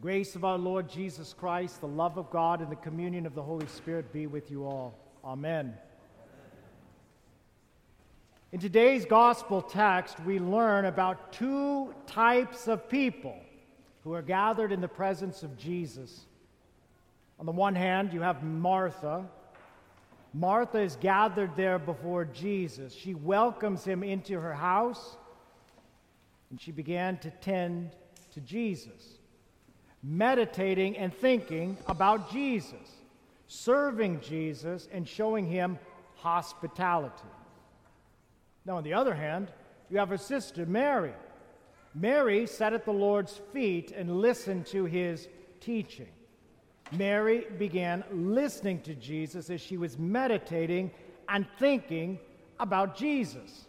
grace of our Lord Jesus Christ, the love of God, and the communion of the Holy Spirit be with you all. Amen. In today's gospel text, we learn about two types of people who are gathered in the presence of Jesus. On the one hand, you have Martha. Martha is gathered there before Jesus. She welcomes him into her house, and she began to tend to Jesus meditating and thinking about Jesus, serving Jesus, and showing him hospitality. Now, on the other hand, you have her sister, Mary. Mary sat at the Lord's feet and listened to his teaching. Mary began listening to Jesus as she was meditating and thinking about Jesus,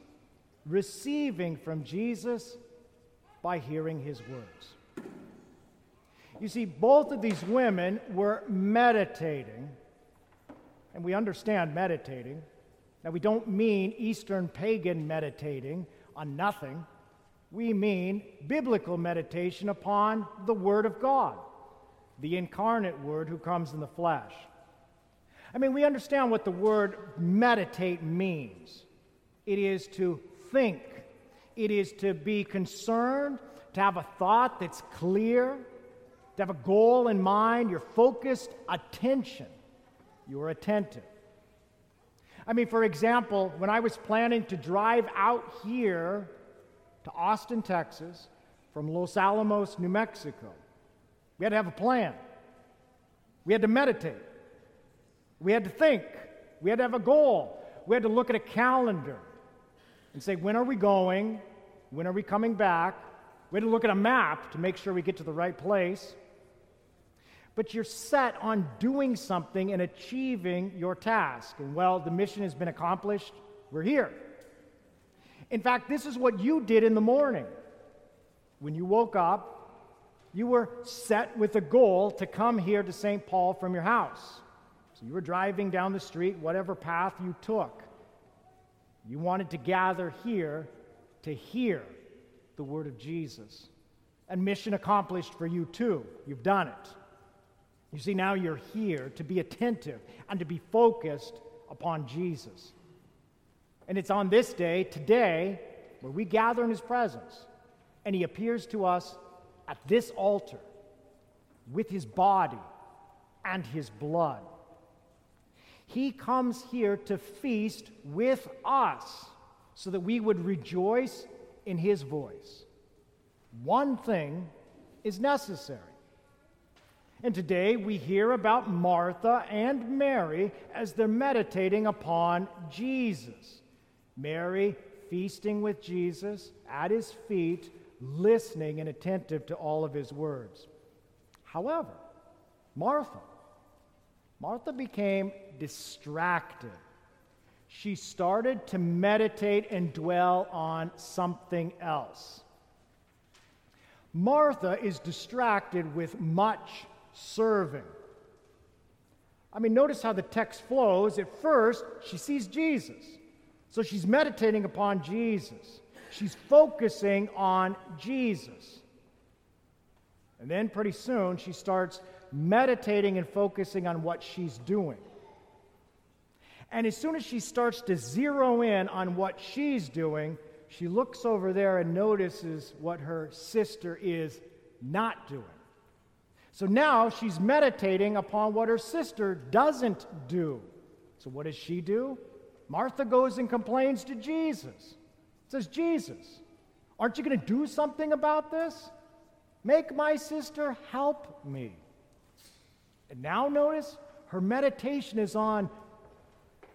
receiving from Jesus by hearing his words. You see, both of these women were meditating, and we understand meditating. Now, we don't mean Eastern pagan meditating on nothing. We mean biblical meditation upon the Word of God, the incarnate Word who comes in the flesh. I mean, we understand what the word meditate means it is to think, it is to be concerned, to have a thought that's clear, to have a goal in mind, your focused attention. You're attentive. I mean, for example, when I was planning to drive out here to Austin, Texas, from Los Alamos, New Mexico, we had to have a plan. We had to meditate. We had to think. We had to have a goal. We had to look at a calendar and say, when are we going? When are we coming back? We had to look at a map to make sure we get to the right place but you're set on doing something and achieving your task. And well, the mission has been accomplished. We're here. In fact, this is what you did in the morning. When you woke up, you were set with a goal to come here to St. Paul from your house. So you were driving down the street, whatever path you took. You wanted to gather here to hear the word of Jesus. And mission accomplished for you too. You've done it. You see, now you're here to be attentive and to be focused upon Jesus. And it's on this day, today, where we gather in his presence, and he appears to us at this altar with his body and his blood. He comes here to feast with us so that we would rejoice in his voice. One thing is necessary and today we hear about Martha and Mary as they're meditating upon Jesus. Mary feasting with Jesus at his feet, listening and attentive to all of his words. However, Martha, Martha became distracted. She started to meditate and dwell on something else. Martha is distracted with much serving. I mean, notice how the text flows. At first, she sees Jesus. So she's meditating upon Jesus. She's focusing on Jesus. And then pretty soon, she starts meditating and focusing on what she's doing. And as soon as she starts to zero in on what she's doing, she looks over there and notices what her sister is not doing. So now she's meditating upon what her sister doesn't do. So what does she do? Martha goes and complains to Jesus. Says, Jesus, aren't you going to do something about this? Make my sister help me. And now notice her meditation is on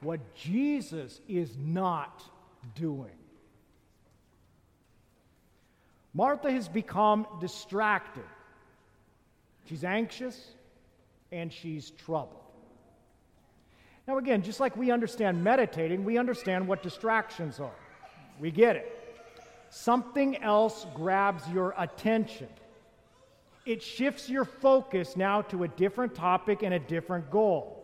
what Jesus is not doing. Martha has become distracted. She's anxious and she's troubled. Now, again, just like we understand meditating, we understand what distractions are. We get it. Something else grabs your attention. It shifts your focus now to a different topic and a different goal.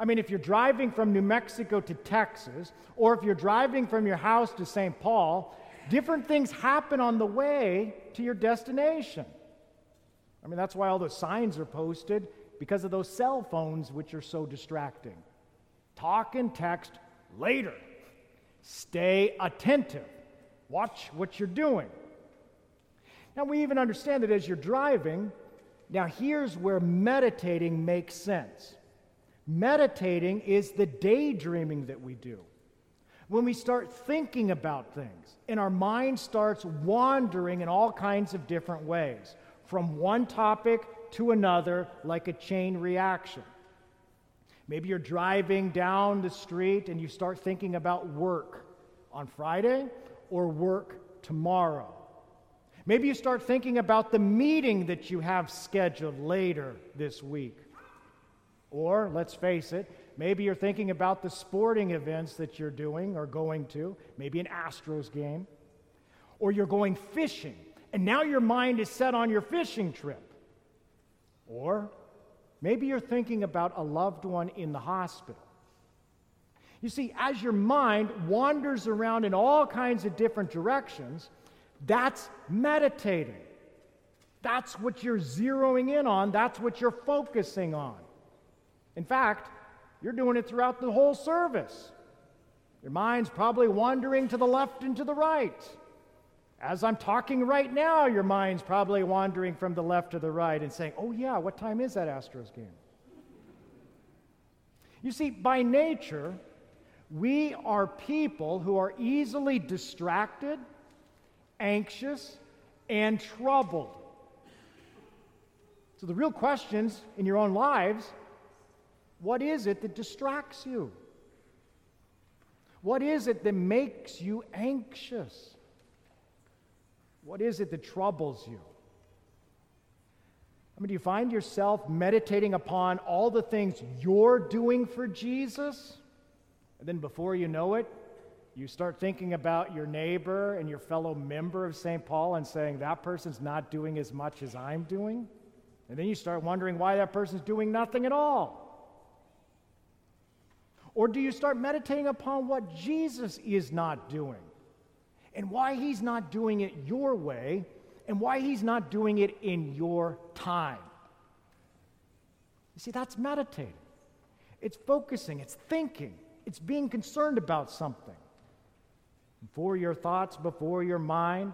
I mean, if you're driving from New Mexico to Texas, or if you're driving from your house to St. Paul, different things happen on the way to your destination. I mean, that's why all those signs are posted because of those cell phones, which are so distracting. Talk and text later. Stay attentive. Watch what you're doing. Now, we even understand that as you're driving, now here's where meditating makes sense. Meditating is the daydreaming that we do. When we start thinking about things and our mind starts wandering in all kinds of different ways, from one topic to another, like a chain reaction. Maybe you're driving down the street and you start thinking about work on Friday or work tomorrow. Maybe you start thinking about the meeting that you have scheduled later this week. Or, let's face it, maybe you're thinking about the sporting events that you're doing or going to, maybe an Astros game. Or you're going fishing, and now your mind is set on your fishing trip. Or maybe you're thinking about a loved one in the hospital. You see, as your mind wanders around in all kinds of different directions, that's meditating. That's what you're zeroing in on, that's what you're focusing on. In fact, you're doing it throughout the whole service. Your mind's probably wandering to the left and to the right. As I'm talking right now, your mind's probably wandering from the left to the right and saying, Oh, yeah, what time is that Astros game? You see, by nature, we are people who are easily distracted, anxious, and troubled. So, the real questions in your own lives what is it that distracts you? What is it that makes you anxious? What is it that troubles you? I mean, do you find yourself meditating upon all the things you're doing for Jesus? And then before you know it, you start thinking about your neighbor and your fellow member of St. Paul and saying, that person's not doing as much as I'm doing. And then you start wondering why that person's doing nothing at all. Or do you start meditating upon what Jesus is not doing and why he's not doing it your way and why he's not doing it in your time? You see, that's meditating. It's focusing, it's thinking, it's being concerned about something. Before your thoughts, before your mind.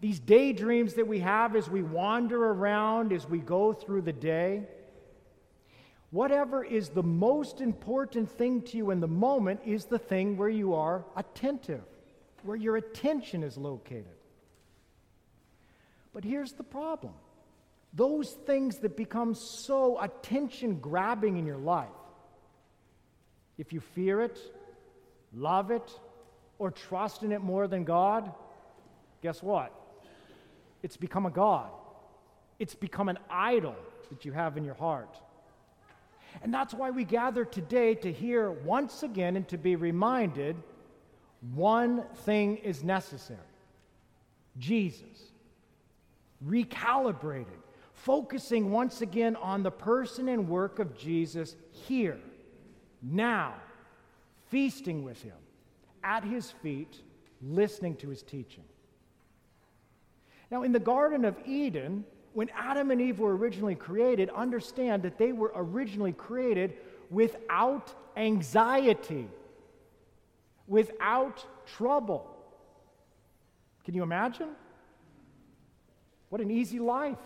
These daydreams that we have as we wander around, as we go through the day, Whatever is the most important thing to you in the moment is the thing where you are attentive, where your attention is located. But here's the problem those things that become so attention grabbing in your life, if you fear it, love it, or trust in it more than God, guess what? It's become a God. It's become an idol that you have in your heart. And that's why we gather today to hear once again and to be reminded one thing is necessary Jesus. Recalibrating, focusing once again on the person and work of Jesus here, now, feasting with him, at his feet, listening to his teaching. Now, in the Garden of Eden, when Adam and Eve were originally created, understand that they were originally created without anxiety, without trouble. Can you imagine? What an easy life.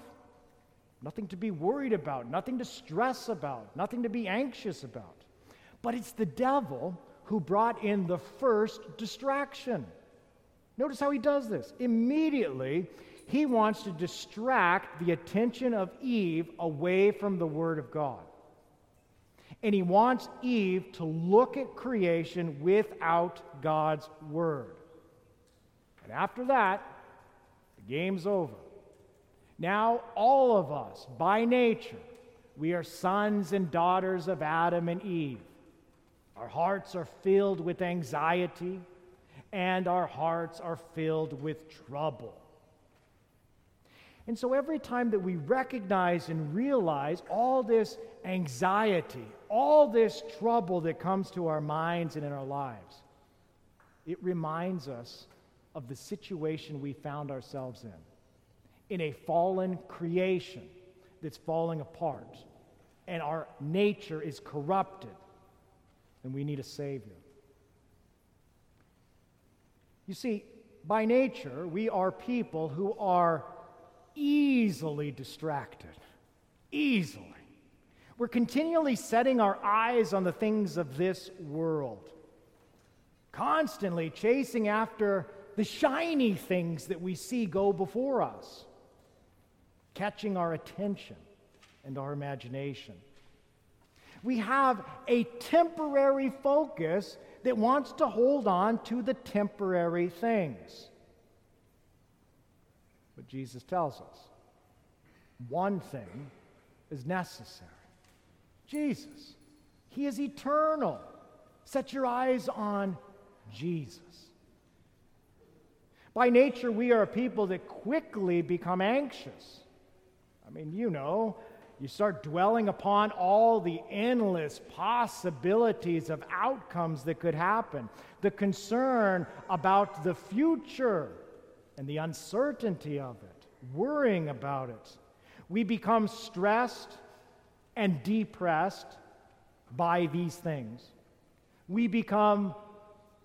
Nothing to be worried about, nothing to stress about, nothing to be anxious about. But it's the devil who brought in the first distraction. Notice how he does this. Immediately, he wants to distract the attention of Eve away from the Word of God. And he wants Eve to look at creation without God's Word. And after that, the game's over. Now, all of us, by nature, we are sons and daughters of Adam and Eve. Our hearts are filled with anxiety, and our hearts are filled with trouble. And so every time that we recognize and realize all this anxiety, all this trouble that comes to our minds and in our lives, it reminds us of the situation we found ourselves in. in a fallen creation that's falling apart, and our nature is corrupted, and we need a Savior. You see, by nature, we are people who are easily distracted. Easily. We're continually setting our eyes on the things of this world, constantly chasing after the shiny things that we see go before us, catching our attention and our imagination. We have a temporary focus that wants to hold on to the temporary things. But Jesus tells us one thing is necessary Jesus. He is eternal. Set your eyes on Jesus. By nature, we are a people that quickly become anxious. I mean, you know, you start dwelling upon all the endless possibilities of outcomes that could happen, the concern about the future and the uncertainty of it, worrying about it. We become stressed and depressed by these things. We become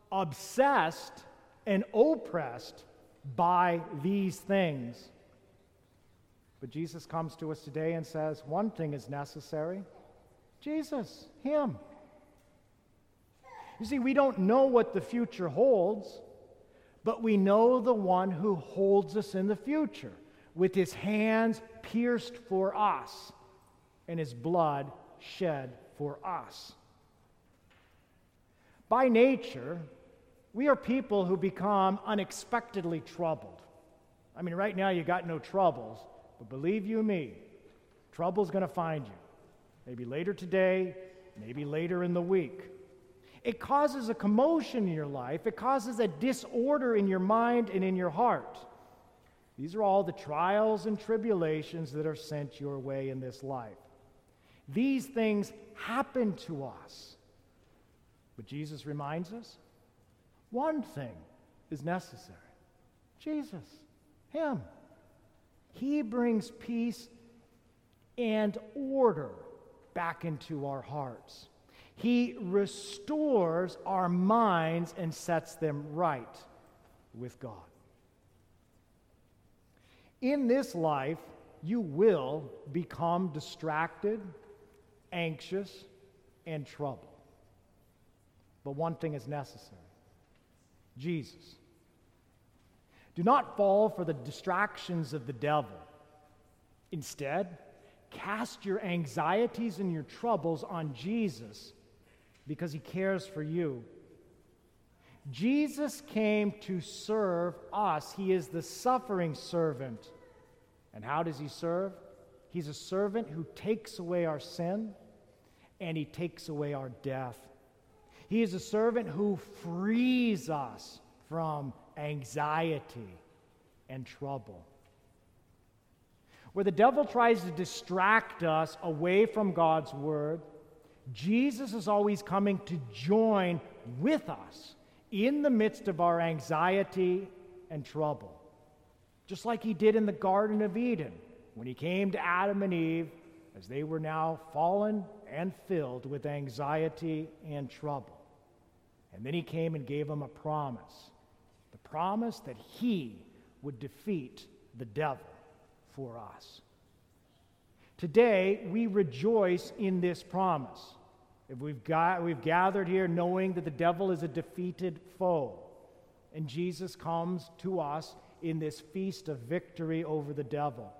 obsessed and oppressed by these things. But Jesus comes to us today and says, one thing is necessary Jesus, Him. You see, we don't know what the future holds, but we know the one who holds us in the future with his hands pierced for us and his blood shed for us. By nature, we are people who become unexpectedly troubled. I mean, right now you got no troubles, but believe you me, trouble's going to find you. Maybe later today, maybe later in the week. It causes a commotion in your life, it causes a disorder in your mind and in your heart. These are all the trials and tribulations that are sent your way in this life. These things happen to us. But Jesus reminds us one thing is necessary Jesus, Him. He brings peace and order back into our hearts. He restores our minds and sets them right with God. In this life, you will become distracted, anxious, and troubled. But one thing is necessary Jesus. Do not fall for the distractions of the devil. Instead, cast your anxieties and your troubles on Jesus because he cares for you. Jesus came to serve us. He is the suffering servant. And how does he serve? He's a servant who takes away our sin and he takes away our death. He is a servant who frees us from anxiety and trouble. Where the devil tries to distract us away from God's word, Jesus is always coming to join with us in the midst of our anxiety and trouble. Just like he did in the Garden of Eden when he came to Adam and Eve as they were now fallen and filled with anxiety and trouble. And then he came and gave them a promise the promise that he would defeat the devil for us. Today, we rejoice in this promise. If we've, got, we've gathered here knowing that the devil is a defeated foe, and Jesus comes to us in this feast of victory over the devil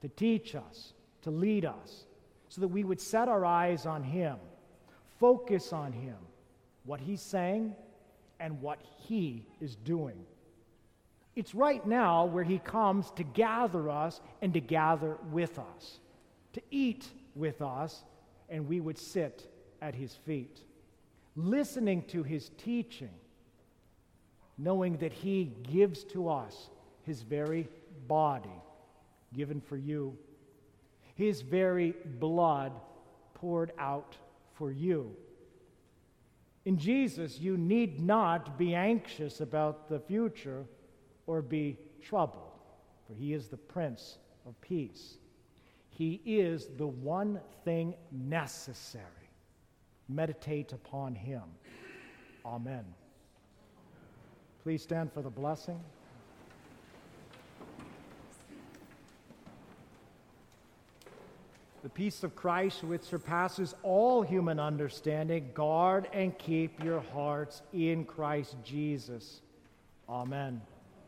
to teach us, to lead us, so that we would set our eyes on him, focus on him, what he's saying, and what he is doing. It's right now where he comes to gather us and to gather with us, to eat with us, and we would sit at his feet, listening to his teaching, knowing that he gives to us his very body given for you, his very blood poured out for you. In Jesus, you need not be anxious about the future or be troubled. for he is the Prince of Peace. He is the one thing necessary. Meditate upon him. Amen. Please stand for the blessing. The peace of Christ, which surpasses all human understanding, guard and keep your hearts in Christ Jesus. Amen.